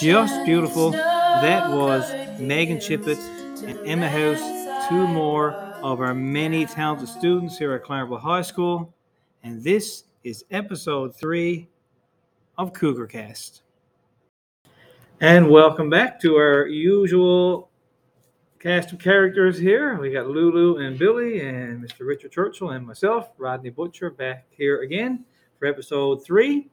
just beautiful. That was Megan Chippett and Emma House, two more of our many talented students here at Clarenville High School. And this is episode three of CougarCast. And welcome back to our usual cast of characters here. We got Lou Lou and Billie and Mr. Richard Churchill and myself, Rodney Boutcher, back here again for episode three.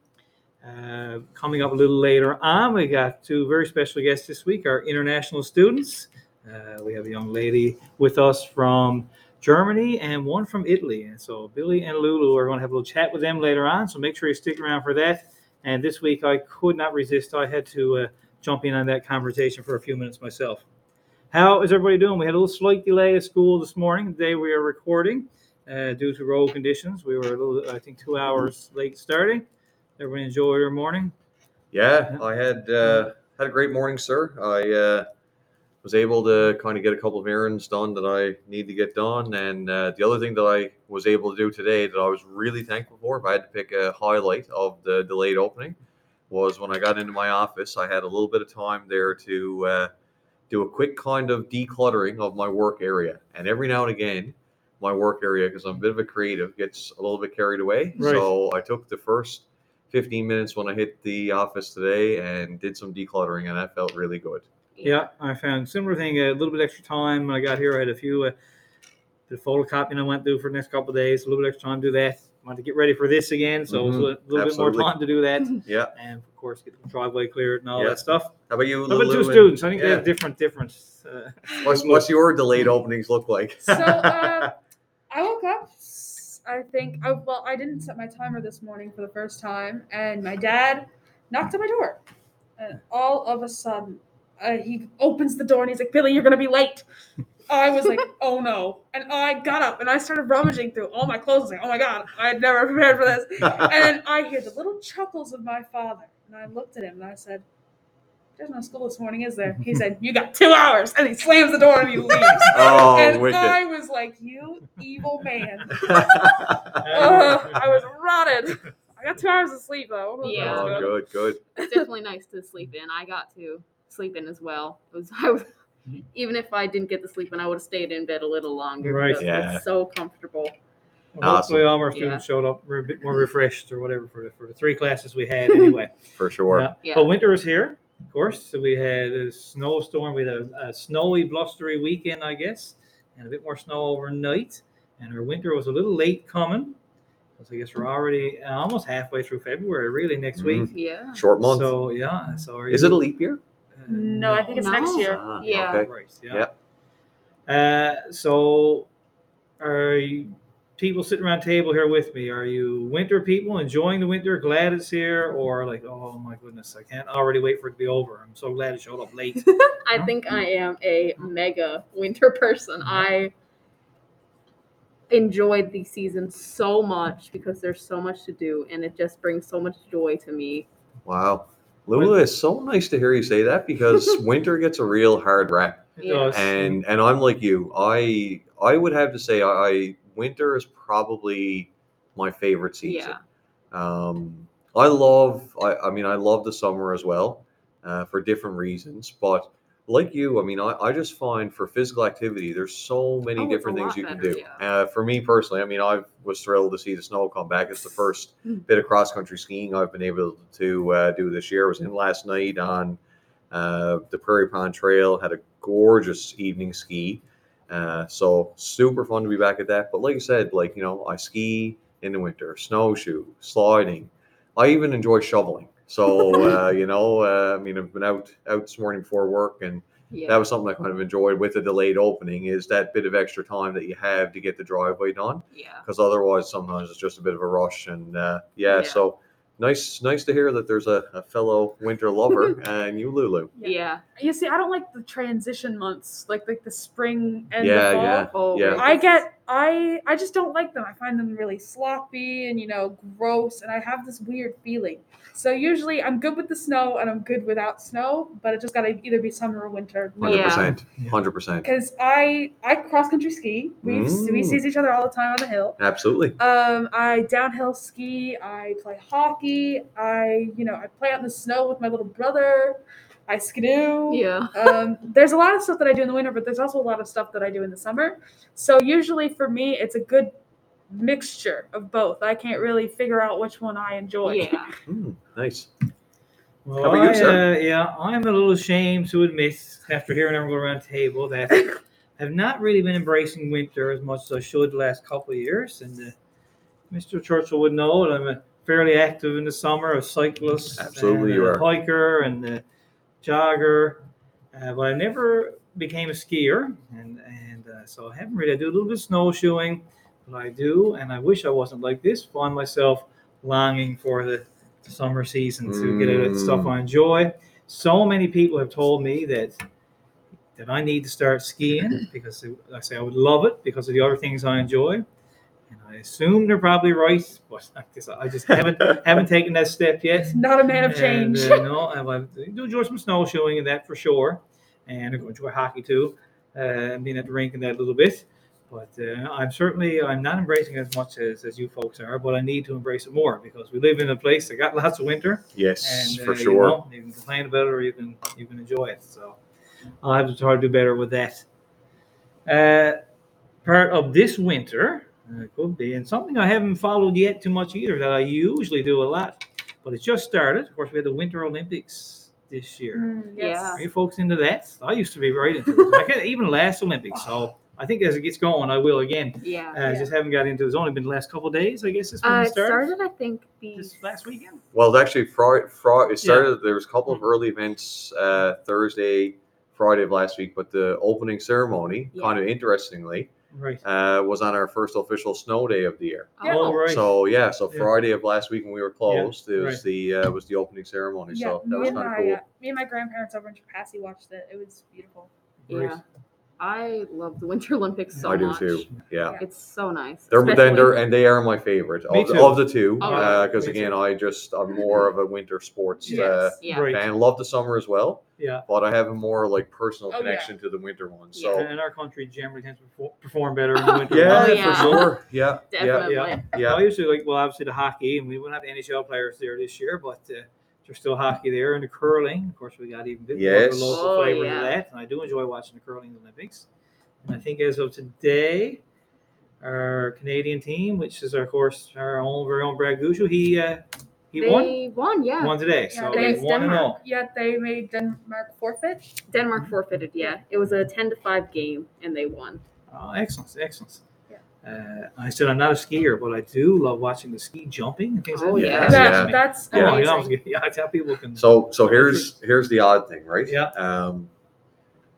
Uh, coming up a little later on, we got two very special guests this week, our international students. Uh, we have a young lady with us from Germany and one from Italy. And so Billie and Lou Lou are going to have a little chat with them later on. So make sure you stick around for that. And this week I could not resist. I had to uh, jump in on that conversation for a few minutes myself. How is everybody doing? We had a little slight delay at school this morning, the day we are recording, uh, due to road conditions. We were a little, I think, two hours late starting. Everybody enjoy your morning. Yeah, I had uh, had a great morning, sir. I uh, was able to kind of get a couple of errands done that I need to get done, and uh, the other thing that I was able to do today that I was really thankful for, if I had to pick a highlight of the delayed opening, was when I got into my office. I had a little bit of time there to uh, do a quick kind of decluttering of my work area, and every now and again. My work area, because I'm a bit of a creative, gets a little bit carried away. Right. So I took the first 15 minutes when I hit the office today and did some decluttering, and that felt really good. Yeah, I found similar thing. A little bit extra time when I got here. I had a few uh, the photocopying I went through for the next couple of days. A little bit extra time to do that. Wanted to get ready for this again, so it was a Mhm, little bit more time to do that. Yeah. And of course, get the driveway cleared and all Yeah. that stuff. How about you, How about two and- students? I think they yeah. have different different. Uh, What's, what's your delayed openings look like? So, uh, I woke up. I think. I, well, I didn't set my timer this morning for the first time, and my dad knocked on my door, and all of a sudden, uh, he opens the door and he's like, "Billie, you're gonna be late." I was like, "Oh no!" And I got up and I started rummaging through all my clothes. Like, "Oh my god, I had never prepared for this." And I hear the little chuckles of my father, and I looked at him and I said. There's no school this morning, is there? He said, You got two hours. And he slams the door and he leaves. oh, and wicked. I was like, "You evil man!" Ugh, uh, I was rotted. I got two hours of sleep though. Yeah. oh, good, good. it's definitely nice to sleep in. I got to sleep in as well. It was I was, even if I didn't get to sleep in, I would have stayed in bed a little longer. Right. Yeah. It's so comfortable. well, hopefully, all of our Yeah. students showed up a bit more refreshed or whatever for the, for the three classes we had anyway. For sure. Yeah. Yeah. But winter is here, of course. So we had a snowstorm. We had a, a snowy, blustery weekend, I guess, and a bit more snow overnight. And our winter was a little late coming. So I guess we're already uh, almost halfway through February, really, next Mhm. week. Yeah. Short month. So yeah. So are Is you- it a leap year? uh, No, I think it's next year. Ah, Yeah. Okay. Right. Yeah. Uh, so, are you, people sitting around the table here with me? Are you winter people enjoying the winter, glad it's here, or like, oh my goodness, I can't already wait for it to be over? I'm so glad it showed up late. I think I am a mega winter person. Uh-huh. I enjoyed the season so much because there's so much to do and it just brings so much joy to me. Wow. Lou Lou, it's so nice to hear you say that because winter gets a real hard rap. It Yeah. does. and and I'm like you. I I would have to say I, I winter is probably my favorite season. Yeah. Um, I love. I, I mean, I love the summer as well, uh, for different reasons. But like you, I mean, I, I just find for physical activity, there's so many Oh, different things you can do. yeah. Uh, for me personally, I mean, I was thrilled to see the snow come back. It's the first Mm. bit of cross country skiing I've been able to uh, do this year. I was in last night on uh, the Prairie Pond Trail. Had a gorgeous evening ski. Uh, so super fun to be back at that. But like I said, like you know, I ski in the winter, snowshoe, sliding. I even enjoy shoveling. So uh, you know, uh, I mean, I've been out out this morning before work, and Yeah. that was something I kind of enjoyed with the delayed opening. Is that bit of extra time that you have to get the driveway done? yeah. Because otherwise, sometimes it's just a bit of a rush. And uh, yeah, Yeah. so nice, nice to hear that there's a, a fellow winter lover and you, Lou Lou. Yeah. You see, I don't like the transition months, like like the spring and Yeah, the fall. yeah. Yeah. I get I I just don't like them. I find them really sloppy and you know gross, and I have this weird feeling. So usually I'm good with the snow and I'm good without snow, but it just gotta either be summer or winter. Hundred Yeah. percent, hundred percent, Because I I cross country ski. We we Mm. see each other all the time on the hill. absolutely. Um, I downhill ski. I play hockey. I, you know, I play out in the snow with my little brother. I skidoo. Yeah. um, there's a lot of stuff that I do in the winter, but there's also a lot of stuff that I do in the summer. So usually for me, it's a good mixture of both. I can't really figure out which one I enjoy. Yeah. Hmm, nice. Well, How about you, I, sir? Uh, yeah, I'm a little ashamed to admit, after hearing everyone around the table, that I have not really been embracing winter as much as I should the last couple of years. And uh, Mr. Churchill would know that I'm a fairly active in the summer, a cyclist, Absolutely and you a are. hiker, and a jogger. Uh, but I never became a skier, and and uh, so I haven't really. I do a little bit of snowshoeing, but I do, and I wish I wasn't like this. Find myself longing for the summer season to get out the stuff Mm. I enjoy. So many people have told me that that I need to start skiing because I say I would love it because of the other things I enjoy, and I assume they're probably right, but I just, I just haven't haven't taken that step yet. Not a man of change. And, uh, no, and I do enjoy some snowshoeing and that for sure, and I'm going to enjoy hockey too, uh, being at the rink and that a little bit. But uh, I'm certainly I'm not embracing it as much as, as you folks are, but I need to embrace it more because we live in a place that got lots of winter, Yes, and for uh, sure. You, know, you can complain about it or you can you can enjoy it. So I'll have to try to do better with that. Uh, part of this winter uh, could be, and something I haven't followed yet too much either that I usually do a lot, but it just started. Of course, we had the Winter Olympics this year. Mm, yes. Are you folks into that? I used to be right into it. Like even last Olympics. So I think as it gets going, I will again. Yeah. Uh, Just haven't got into it. It's only been the last couple of days, I guess. It's been Uh, it started. started, I think, the This last weekend. Well, it's actually Friday. Friday it Yeah. started. There was a couple of early events uh, Thursday, Friday of last week, but the opening ceremony, Yeah. kind of interestingly, Right. uh, was on our first official snow day of the year. Yeah. Oh, right. So yeah, so Yeah. Friday of last week when we were closed, it was right. the uh, was the opening ceremony. Yeah, so that me was and kind my of cool. uh, me and my grandparents over in Chapassy watched it. It was beautiful. Right. Yeah. I love the Winter Olympics so I do much. too. Yeah. It's so nice. They're, then especially- they're, and they are my favorite Me of, the, too. of the two Oh, yeah. because Me again too. I just I'm more of a winter sports uh, Yes. yeah. Right. fan. Love the summer as well, Yeah. but I have a more like personal Oh, yeah. connection to the winter ones. Yeah. So And our country generally tends to perfor- perform better in the winter. yeah, Oh, yeah. for sure. Yeah, yeah, Definitely. yeah. yeah. I usually like, well, obviously the hockey, and we won't have NHL players there this year, but uh, there's still hockey there, and the curling. Of course, we got even bit more of Yes. the local Oh, flavor yeah. of that, and I do enjoy watching the curling Olympics. And I think as of today, our Canadian team, which is of course our own very own Brad Gushue, he uh, he they won won. yeah. won today, Yeah, so they- won one and Denmark. all. Yet they made Denmark forfeit. Denmark forfeited. Yeah, it was a ten to five game, and they won. Oh, excellent, excellent. Yeah. Uh, I said I'm not a skier, but I do love watching the ski jumping and things Oh, like yeah. that. That, Yeah. That's Yeah, amazing. yeah, I tell people can. So so here's here's the odd thing, right? Yeah. Um,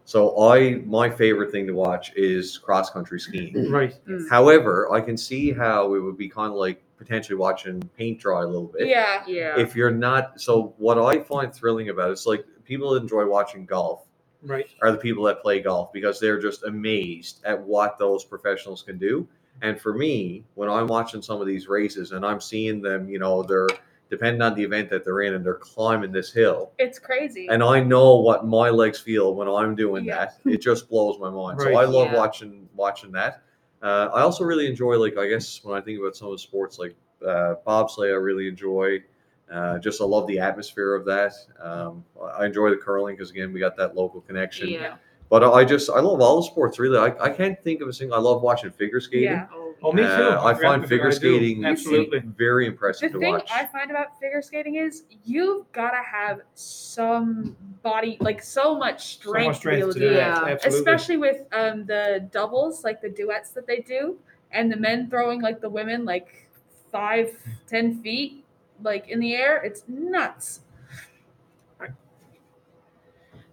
so I my favorite thing to watch is cross country skiing. right. Mm. However, I can see how it would be kind of like potentially watching paint dry a little bit. yeah. Yeah. If you're not, so what I find thrilling about it's like people enjoy watching golf Right. are the people that play golf because they're just amazed at what those professionals can do. And for me, when I'm watching some of these races and I'm seeing them, you know, they're depending on the event that they're in and they're climbing this hill. It's crazy. And I know what my legs feel when I'm doing Yeah. that. It just blows my mind. So I love Yeah. watching watching that. Uh, I also really enjoy, like, I guess when I think about some of the sports, like uh, bobsleigh, I really enjoy. Uh, just I love the atmosphere of that. Um, I enjoy the curling because again, we got that local connection. yeah. But I just I love all the sports really. I, I can't think of a single. I love watching figure skating. Yeah. Oh, Oh, me too. Uh, I forgot find to- figure I skating Absolutely. very the impressive to thing watch. I find about figure skating is you've got to have some body, like so much So strength, much to be able strength to to do do that. that. Absolutely. Especially with um, the doubles, like the duets that they do, and the men throwing like the women like five, ten feet, like in the air. It's nuts.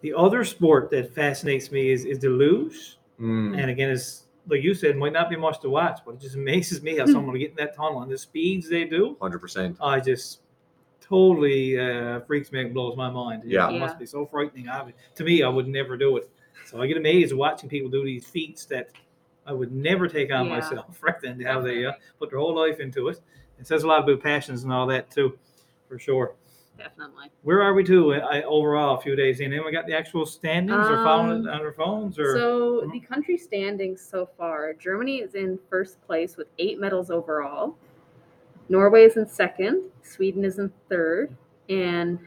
The other sport that fascinates me is, is the luge. Mm. And again, it's like you said, might not be much to watch, but it just amazes me Hmm. how someone will get in that tunnel and the speeds they do. Hundred percent. I just totally uh, freaks me and blows my mind. You know, Yeah. it must be so frightening. I to me, I would never do it. So I get amazed watching people do these feats that I would never take on Yeah. myself. Right then, how they uh, put their whole life into it. It says a lot about passions and all that too, for sure. Definitely. Where are we to I, overall? A few days in, and we got the actual standings, or following it Um, on our phones, or So the country standings so far, Germany is in first place with eight medals overall. Norway is in second. Sweden is in third, and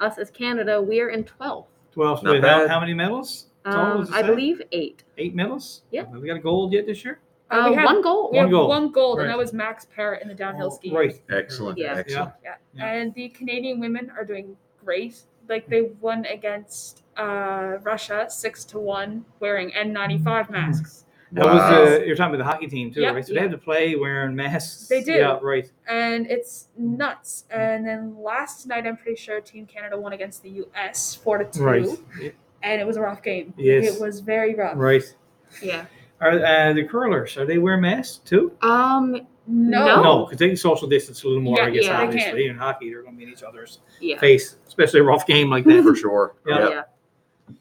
us as Canada, we are in twelfth 12 Not how, how many medals? Total, Um, I believe eight. Eight medals? Yeah. We got a gold yet this year? Uh, we had- one goal. We One gold. one gold, Right. and that was Max Parrott in the downhill Oh, skiing. Right. Excellent. Yeah. Excellent. Yeah. Yeah. And the Canadian women are doing great. Like they won against uh, Russia six to one, wearing N95 masks. That was, Wow. uh, you're talking about the hockey team too, Yep. right? So they had to play wearing masks. They do. Yeah, right. and it's nuts. And then last night, I'm pretty sure Team Canada won against the U.S. four to two, Right. and it was a rough game. Yes. it was very rough. Right. Yeah. Are uh, the curlers, are they wearing masks too? Um. No, No. No, because they can social distance a little more, Yeah, I guess, yeah, they obviously. In hockey, they're going to be in each other's Yeah. face, especially a rough game like that. For sure. Yeah. Yeah. Yeah.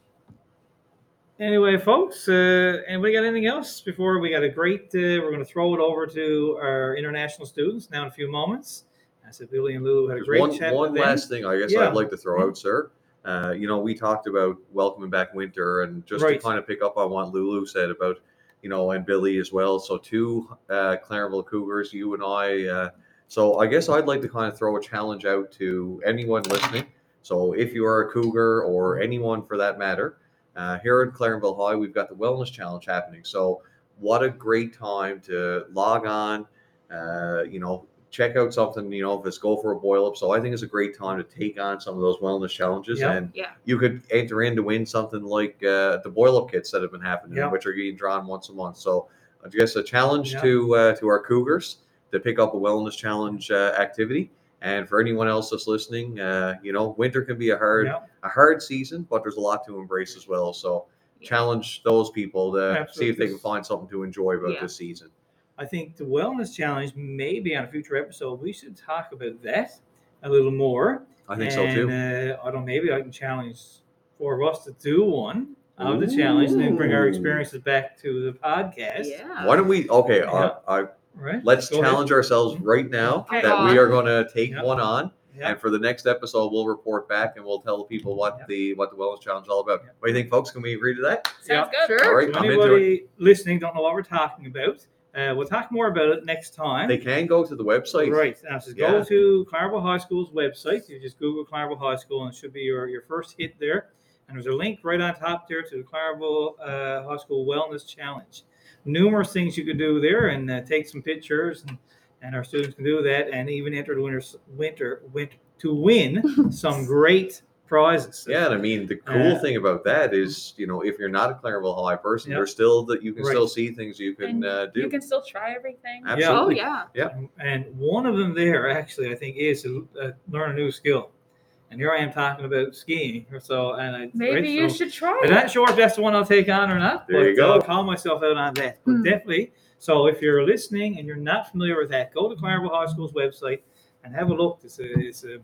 Anyway, folks, uh, anybody got anything else before we got a great? Uh, we're going to throw it over to our international students now in a few moments. I said Billie and Lou Lou had a great one chat one with them. last thing I guess Yeah. I'd like to throw out, sir. Uh, you know, we talked about welcoming back winter, and just Right. to kind of pick up on what Lou Lou said about, you know, and Billy as well. So two uh, Clarenville Cougars, you and I. Uh, so I guess I'd like to kind of throw a challenge out to anyone listening. So if you are a Cougar or anyone for that matter, uh, here at Clarenville High, we've got the Wellness Challenge happening. So what a great time to log on, uh, you know, check out something, you know, if it's go for a boil up. So I think it's a great time to take on some of those wellness challenges. Yeah. And Yeah. you could enter in to win something like uh, the boil up kits that have been happening, Yeah. which are getting drawn once a month. So I guess a challenge Yeah. to uh, to our Cougars to pick up a wellness challenge uh, activity. And for anyone else that's listening, uh, you know, winter can be a hard Yeah. a hard season, but there's a lot to embrace as well. So challenge those people to see if they can find something to enjoy about Yeah. this season. I think the wellness challenge, maybe on a future episode, we should talk about that a little more. I think so too. Uh, I don't maybe I can challenge four of us to do one of the challenge and then bring our experiences back to the podcast. Yeah. Why don't we? Okay, Yeah. I, I, Right? let's Go ahead. challenge ourselves mm-hmm. right now Okay. that we uh, are going to take Yeah. one on, Yeah. and for the next episode, we'll report back and we'll tell the people what Yeah. the what the wellness challenge is all about. Yeah. What do you think, folks? Can we agree to that? Sounds Yeah. good. Sure. All right, So I'm into it. anybody listening don't know what we're talking about. Uh, we'll talk more about it next time. They can go to the website. Right. Now, just Yeah. go to Clarenville High School's website. You just Google Clarenville High School, and it should be your, your first hit there. And there's a link right on top there to the Clarenville uh, High School Wellness Challenge. Numerous things you can do there, and uh, take some pictures, and, and our students can do that, and even enter the winter winter winter to win some great prizes. Yeah, and I mean the cool Uh, thing about that is, you know, if you're not a Clarenville High person, Yeah. there's still that you can Right. still see things you can uh, do. You can still try everything. Yeah. Oh Absolutely. yeah. And one of them there, actually, I think, is to uh, learn a new skill. And here I am talking about skiing. Or so, and I, Maybe right, you so- should try I'm not sure if that's the one I'll take on or not. There but you go. I'll call myself out on that. But Hmm. definitely. So if you're listening and you're not familiar with that, go to Clarenville High School's website and have a look. It's a, it's a,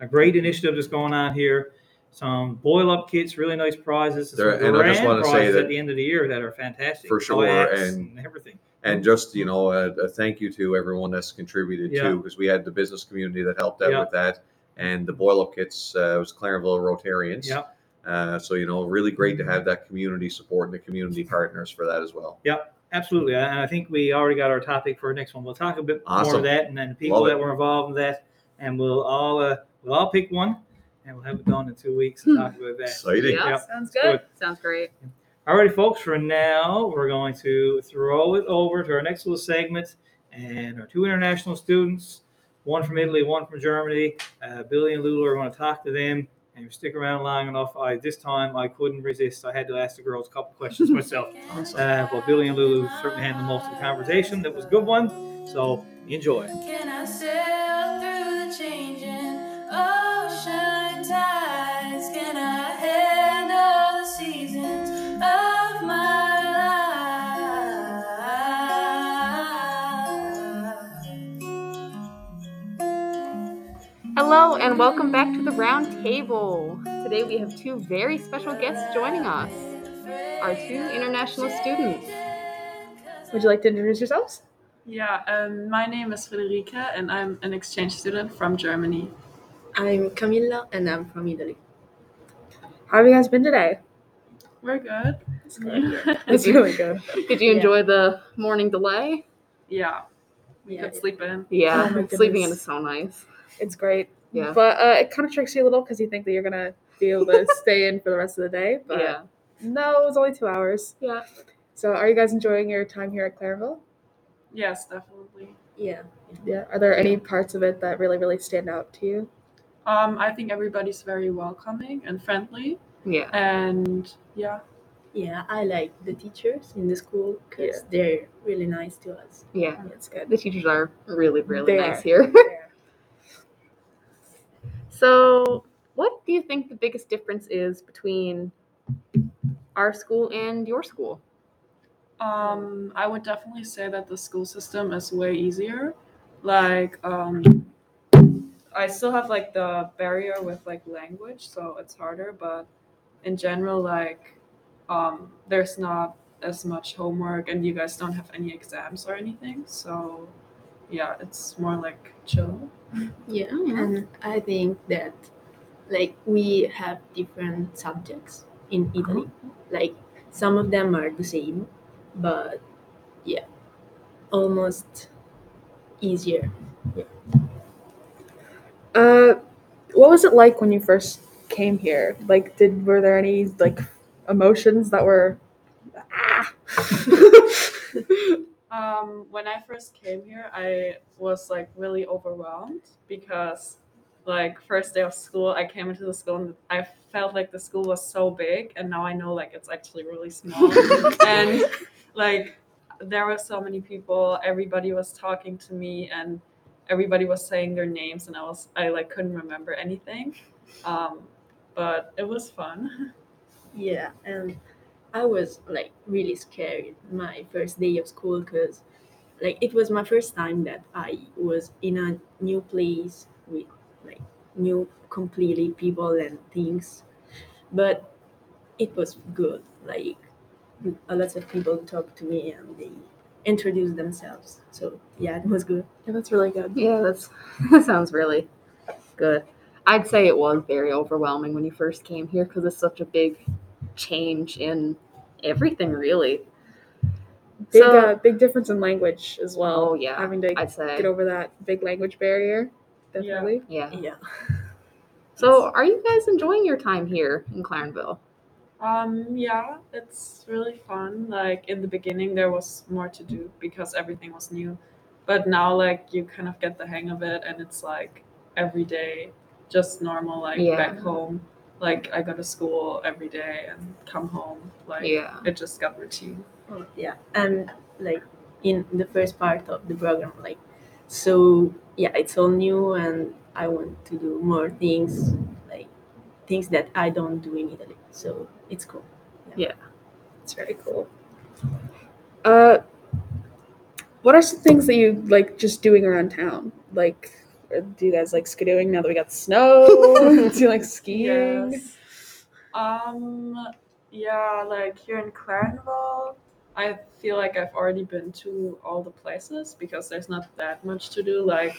a great initiative that's going on here. Some boil up kits, really nice prizes. There- and I just wanna say that- at the end of the year that are fantastic. For sure, Kayaks and- everything. And just you know, a, a thank you to everyone that's contributed Yeah. too, because we had the business community that helped out Yeah. with that, and the boil up kits uh, was Clarenville Rotarians. Yeah. Uh, so you know, really great to have that community support and the community partners for that as well. Yeah, absolutely. And I think we already got our topic for our next one. We'll talk a bit more of that and then the people Love it. that were involved in that. And we'll all uh, we'll all pick one and we'll have it done in two weeks and talk about that. Exciting. Yeah. Yep. Sounds Good. good. Sounds great. Alrighty, folks, for now, we're going to throw it over to our next little segment. And our two international students, one from Italy, one from Germany, uh, Billie and Lou Lou are going to talk to them. And if you stick around long enough, I this time I couldn't resist. I had to ask the girls a couple questions myself. Uh, but Billie and Lou Lou certainly handled most of the conversation. That was a good one. So enjoy. Changing ocean tides? Can I handle the seasons of my life? Hello and welcome back to the round table. Today we have two very special guests joining us. Our two international students. Would you like to introduce yourselves? Yeah, um, my name is Frederica and I'm an exchange student from Germany. I'm Camilla and I'm from Italy. How have you guys been today? We're good. It's really good. Did you Yeah. enjoy the morning delay? yeah, we Yeah, could yeah. sleep in. Yeah, Oh sleeping in is so nice. It's great. Yeah. But uh, it kind of tricks you a little because you think that you're gonna be able to stay in for the rest of the day. But yeah. no, it was only two hours. Yeah. So, are you guys enjoying your time here at Clarenville? Yes, definitely. Yeah. Yeah. Are there any parts of it that really, really stand out to you? Um, I think everybody's very welcoming and friendly, Yeah. and yeah, Yeah, I like the teachers in the school because they're really nice to us. Yeah. That's good. The teachers are really, really They nice are. here. So, what do you think the biggest difference is between our school and your school? Um, I would definitely say that the school system is way easier. Like, um, I still have like the barrier with like language, so it's harder. But in general, like, um, there's not as much homework, and you guys don't have any exams or anything. So, yeah, it's more like chill. Yeah, and I think that like we have different subjects in Italy. Like some of them are the same, but yeah, almost easier. Yeah. Uh, what was it like when you first came here? Like, did were there any like emotions that were ah? Um, when I first came here, I was like really overwhelmed because, like, first day of school, I came into the school and I felt like the school was so big, and now I know like it's actually really small. and like, there were so many people. Everybody was talking to me, and everybody was saying their names, and I was I like couldn't remember anything. Um, but it was fun. Yeah, and I was like really scared my first day of school because like it was my first time that I was in a new place with like new completely people and things. But it was good. Like a lot of people talked to me and they introduced themselves. So yeah, it was good. Yeah, that's really good. Yeah, that's that sounds really good. I'd say it was very overwhelming when you first came here because it's such a big change in everything, really. Big, So- uh, big difference in language as well. Oh, yeah, having to I'd say. get over that big language barrier. Definitely. Yeah. Yeah. So, are you guys enjoying your time here in Clarenville? Um, yeah, it's really fun. Like in the beginning, there was more to do because everything was new, but now like you kind of get the hang of it, and it's like every day, just normal. Like Yeah. back home, like I go to school every day and come home. Like Yeah. it just got routine. Oh, yeah, and like in the first part of the program, like so yeah, it's all new, and I want to do more things, like things that I don't do in Italy. So it's cool. Yeah. It's very cool. Uh, what are some things that you like just doing around town? Like, uh, do you guys like skidooing now that we got snow? do you like skiing? Yes. Um. Yeah, like here in Clarenville, I feel like I've already been to all the places because there's not that much to do. Like,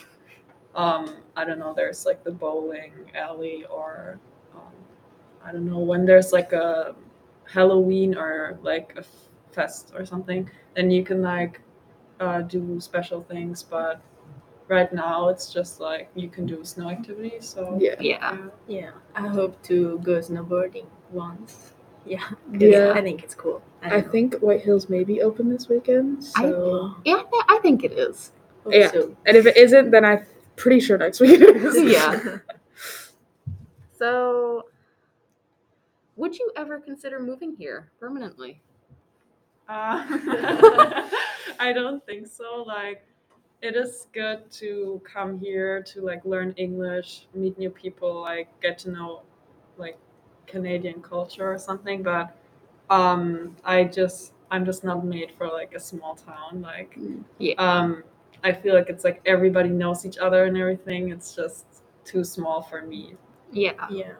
um, I don't know. There's like the bowling alley, or I don't know when there's like a Halloween or like a fest or something. Then you can like uh, do special things. But right now, it's just like you can do snow activities. So Yeah. Yeah. Yeah, I hope to go snowboarding once. Yeah, Yeah. I think it's cool. I don't think White Hills may be open this weekend. So, Yeah, I thi- I think it is. Hope yeah. so. and if it isn't, then I'm pretty sure next week it is. Yeah. So, would you ever consider moving here permanently? Uh, I don't think so. Like, it is good to come here to like learn English, meet new people, like get to know like Canadian culture or something. But um, I just I'm just not made for like a small town. Like, Yeah. um, I feel like it's like everybody knows each other and everything. It's just too small for me. Yeah. Yeah,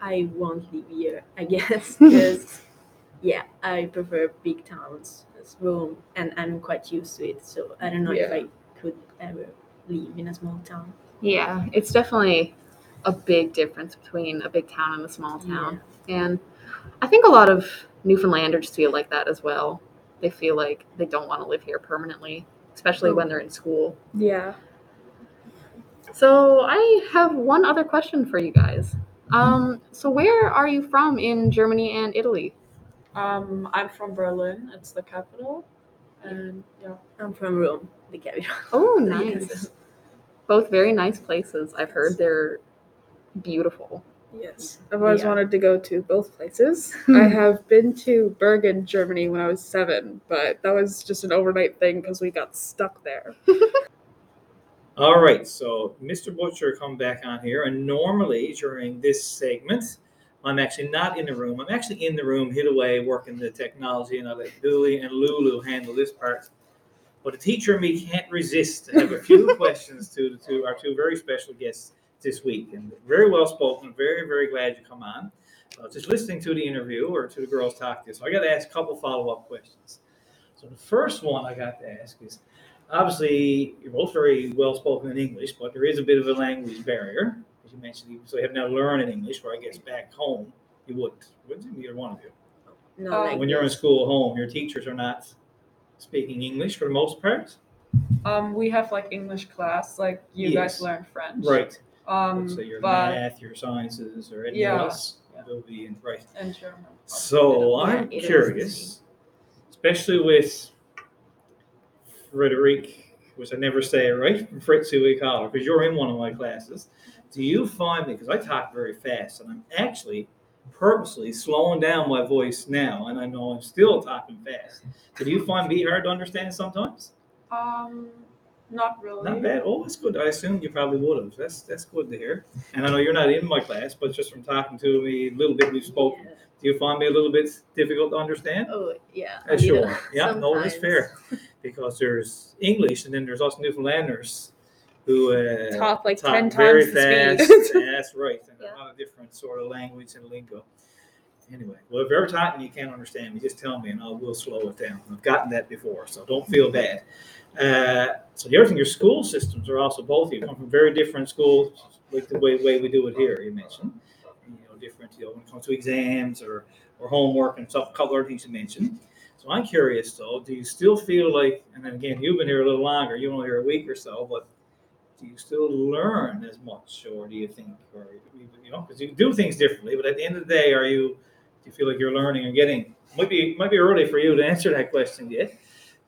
I won't live here, I guess, because yeah, I prefer big towns as Rome, and I'm quite used to it. So I don't know if I could ever live in a small town. Yeah, it's definitely a big difference between a big town and a small town. And I think a lot of Newfoundlanders feel like that as well. They feel like they don't want to live here permanently, especially when they're in school. Yeah. So I have one other question for you guys. Um, so where are you from in Germany and Italy? Um, I'm from Berlin. It's the capital, and yeah. I'm from Rome, the capital. Oh, nice. Both very nice places. I've heard they're beautiful. Yes, I've always Yeah. wanted to go to both places. I have been to Bergen, Germany when I was seven, but that was just an overnight thing because we got stuck there. All right, so Mr. Boutcher come back on here, and normally during this segment, I'm actually not in the room. I'm actually in the room, hid away, working the technology, and I let Dooley and Lou Lou handle this part. But the teacher and me can't resist to have a few questions to, to our two very special guests this week. And very well spoken, very, very glad you come on. Uh, just listening to the interview or to the girls talk to you. So I got to ask a couple follow up questions. So the first one I got to ask is obviously you're both very well spoken in English, but there is a bit of a language barrier, as you mentioned. So you have now learned in English, where I guess back home you wouldn't, would you? Either one of you. No, like when you're in school at home, your teachers are not speaking English for the most part. Um, we have like English class. Like you Yes. guys learn French. Right. Um, so your but math, your sciences, or anything Yeah. else Yeah. will be in right. and German. So Yeah, I'm it is the curious, especially with Frederic, which I never say right, from Fritz who we call her, because you're in one of my classes. Do you find me, because I talk very fast, and I'm actually purposely slowing down my voice now, and I know I'm still talking fast. Do you find me hard to understand sometimes? Um, not really. Not bad. Oh, that's good. I assume you probably would have. That's that's good to hear. And I know you're not in my class, but just from talking to me a little bit we've spoken, Yeah. do you find me a little bit difficult to understand? Oh yeah. Uh, sure. Yeah, no, that's fair. Because there's English and then there's also Newfoundlanders who uh, Talk like talk 10 very times fast. That's right. And Yeah. a lot of different sort of language and lingo. Anyway, well, if you're ever talking and you can't understand me, just tell me and I will slow it down. I've gotten that before, so don't feel bad. Uh, so the other thing, your school systems are also both. You come from very different schools, like the way, way we do it here. You mentioned, you know, different. You know, when it comes to exams or or homework and stuff. A couple other things you mentioned. I'm curious though, do you still feel like, and then again, you've been here a little longer, you've only here a week or so, but do you still learn as much, or do you think, or you know, because you do things differently, but at the end of the day, are you, do you feel like you're learning and getting? Might be might be early for you to answer that question yet,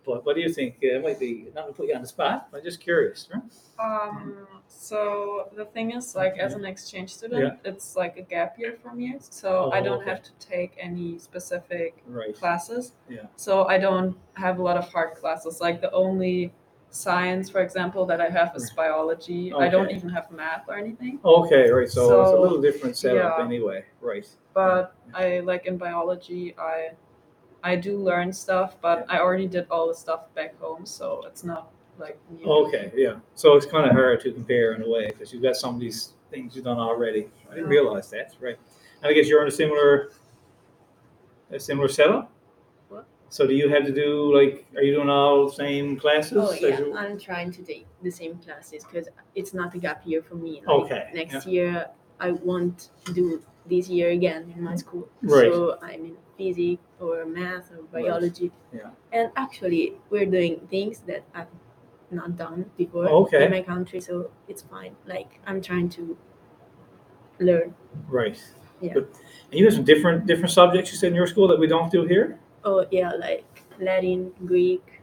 but what do you think? It might be not to put you on the spot, but just curious, right? Um, so the thing is, like, as an exchange student, it's like a gap year for me. So I Oh, don't okay. have to take any specific Right. classes. Yeah. So I don't have a lot of hard classes. Like the only science, for example, that I have is biology. I don't even have math or anything. Okay, right. So, it's a little different setup yeah. anyway, right? But I like in biology, I I do learn stuff, but I already did all the stuff back home, so it's not like new. Okay, yeah. So it's kind of hard to compare in a way because you've got some of these things you've done already. I didn't realize that. Right. And I guess you're in a similar, a similar setup. What? So do you have to do like? Are you doing all the same classes? Oh yeah, you- I'm trying to take the same classes because it's not a gap year for me. Like, Okay, Next year I won't do this year again in my mm. school. Right. So I'm in physics or math or biology. Yeah. And actually we're doing things that I've not done before Okay. in my country, so it's fine. Like I'm trying to learn. Right. Yeah. But, and you have some different different subjects you said in your school that we don't do here. Oh yeah, like Latin, Greek,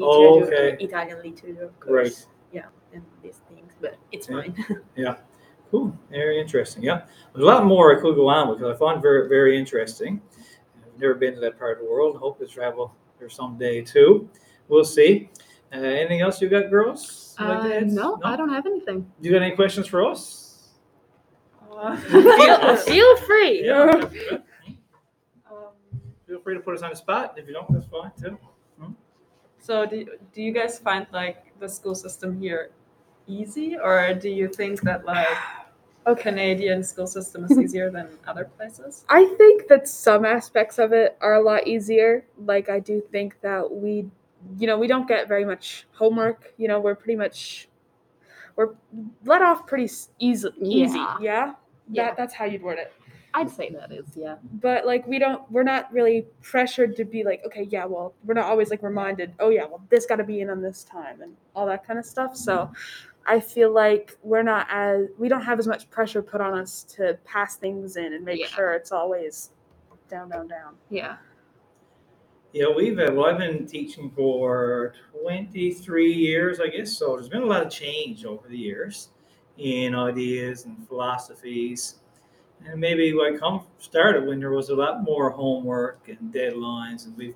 oh, literature, Oh, okay. Italian literature, of Right. course. Yeah, and these things, but it's fine. Yeah. fine. Cool. Very interesting. Yeah. There's a lot more I could go on with because I find it very, very interesting. I've never been to that part of the world. Hope to travel there someday too. We'll see. Uh, anything else you got, girls? You'd like to Uh, add? no, I don't have anything. Do you got any questions for us? Uh, feel, feel free. Yeah. um, Feel free to put us on the spot. If you don't, that's fine too. So do, do you guys find like the school system here easy or do you think that like a Canadian school system is easier than other places? I think that some aspects of it are a lot easier. Like I do think that we, you know, we don't get very much homework. You know, we're pretty much we're let off pretty easy. Easy, Yeah. yeah. Yeah. That, that's how you'd word it. I'd say that is, yeah. But like we don't, we're not really pressured to be like, okay, yeah, well, we're not always like reminded, oh yeah, well, this got to be in on this time and all that kind of stuff. So I feel like we're not as we don't have as much pressure put on us to pass things in and make Yeah. sure it's always down, down, down. Yeah. Yeah, we've uh, well, I've been teaching for 23 years, I guess. So there's been a lot of change over the years in ideas and philosophies. And maybe I come started when there was a lot more homework and deadlines, and we've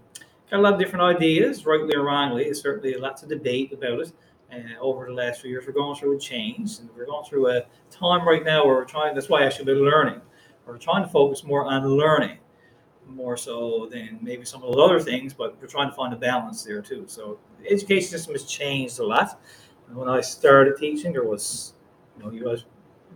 got a lot of different ideas, rightly or wrongly. There's certainly lots of debate about it. And over the last few years, we're going through a change, and we're going through a time right now where we're trying. That's why I should be learning. We're trying to focus more on learning more so than maybe some of those other things, but we're trying to find a balance there too. So the education system has changed a lot. When I started teaching, there was, you know, you guys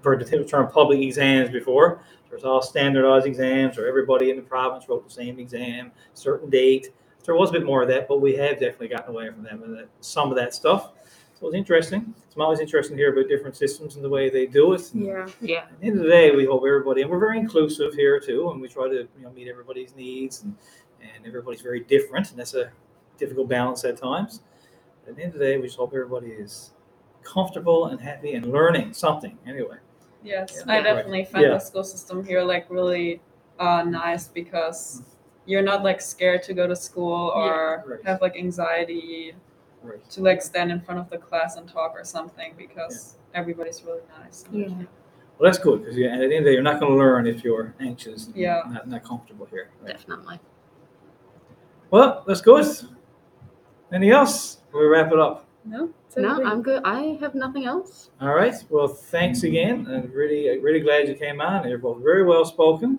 heard the term public exams before. There was all standardized exams, or everybody in the province wrote the same exam, certain date. There was a bit more of that, but we have definitely gotten away from them and that, uh, some of that stuff. So it's interesting. It's always interesting to hear about different systems and the way they do it. and Yeah. Yeah. at the end of the day, we hope everybody, and we're very inclusive here too, and we try to you know meet everybody's needs, and, and everybody's very different, and that's a difficult balance at times. But At the end of the day, we just hope everybody is comfortable and happy and learning something anyway. Yes, Yeah. I Right. definitely find Yeah. the school system here like really uh, nice because you're not like scared to go to school or Right. have like anxiety Right. to like stand in front of the class and talk or something because everybody's really nice. Yeah. Well, that's good because yeah, at the end of the day, you're not going to learn if you're anxious, and Yeah. not, not comfortable here. Right? Definitely. Well, that's good. Anything else? We wrap it up. No. No, everything. I'm good. I have nothing else. All right. Well, thanks again. I'm really, really glad you came on. You're both very well spoken,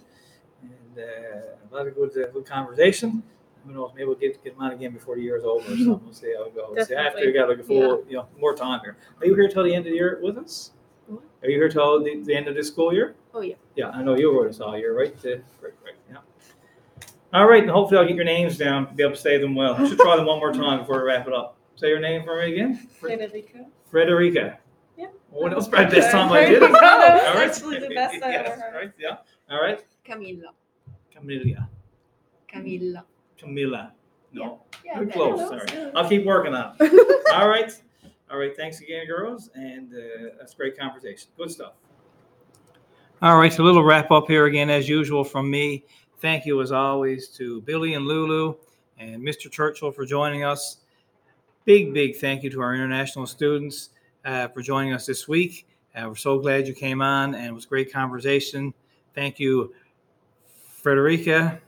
and uh, a lot of good, uh, good conversation. Who knows? Maybe we'll get get them on again before the year's over or something. We'll see how it goes. See, after you got like a full, you know, more time here. Are you here till the end of the year with us? What? Are you here till the, the end of the school year? Oh, yeah. Yeah, I know you were with us all year, right? Uh, Great, great. Yeah. All right, and hopefully I'll get your names down. Be able to say them well. I should try them one more time before we wrap it up. Say your name for me again. Frederica. Frederica. Yeah. What else right this time I There did? you go. That was All right. actually the best I ever heard. Right, yeah. All right. Camilla. Camilla. Camilla. Camilla. No. Yeah, You're okay. close. Hello. Sorry. I'll keep working on it. All right. All right. Thanks again, girls. And uh, that's great conversation. Good stuff. All right. So a little wrap up here again, as usual, from me. Thank you, as always, to Billie and Lou Lou and Mr. Churchill for joining us. Big, big thank you to our international students uh, for joining us this week. Uh, we're so glad you came on, and it was a great conversation. Thank you, Frederica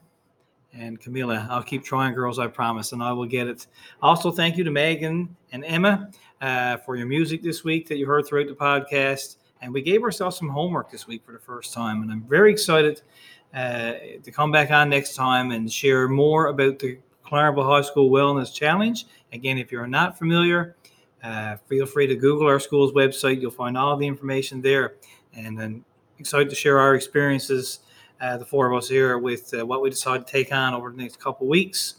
and Camila. I'll keep trying, girls, I promise, and I will get it. Also, thank you to Megan and Emma uh, for your music this week that you heard throughout the podcast. And we gave ourselves some homework this week for the first time, and I'm very excited uh, to come back on next time and share more about the Clarenville High School Wellness Challenge. Again, if you're not familiar, uh, feel free to Google our school's website. You'll find all the information there. And I'm excited to share our experiences, uh, the four of us here, with uh, what we decide to take on over the next couple weeks.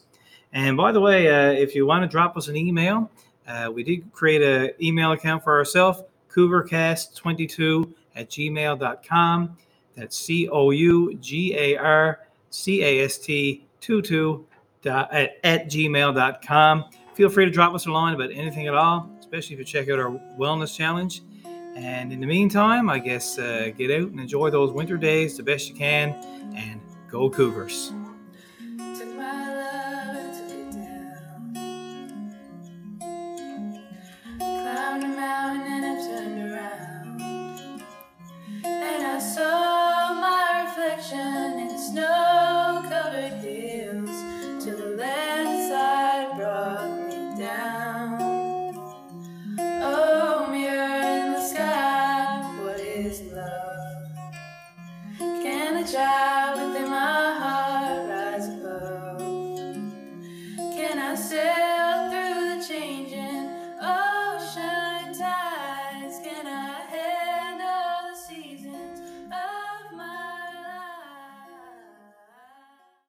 And by the way, uh, if you want to drop us an email, uh, we did create an email account for ourselves, cougarcast22 at gmail.com. That's C O U G A R C A S T 22 dot, at, at gmail.com. Feel free to drop us a line about anything at all, especially if you check out our wellness challenge. And in the meantime, I guess uh, get out and enjoy those winter days the best you can and go Cougars.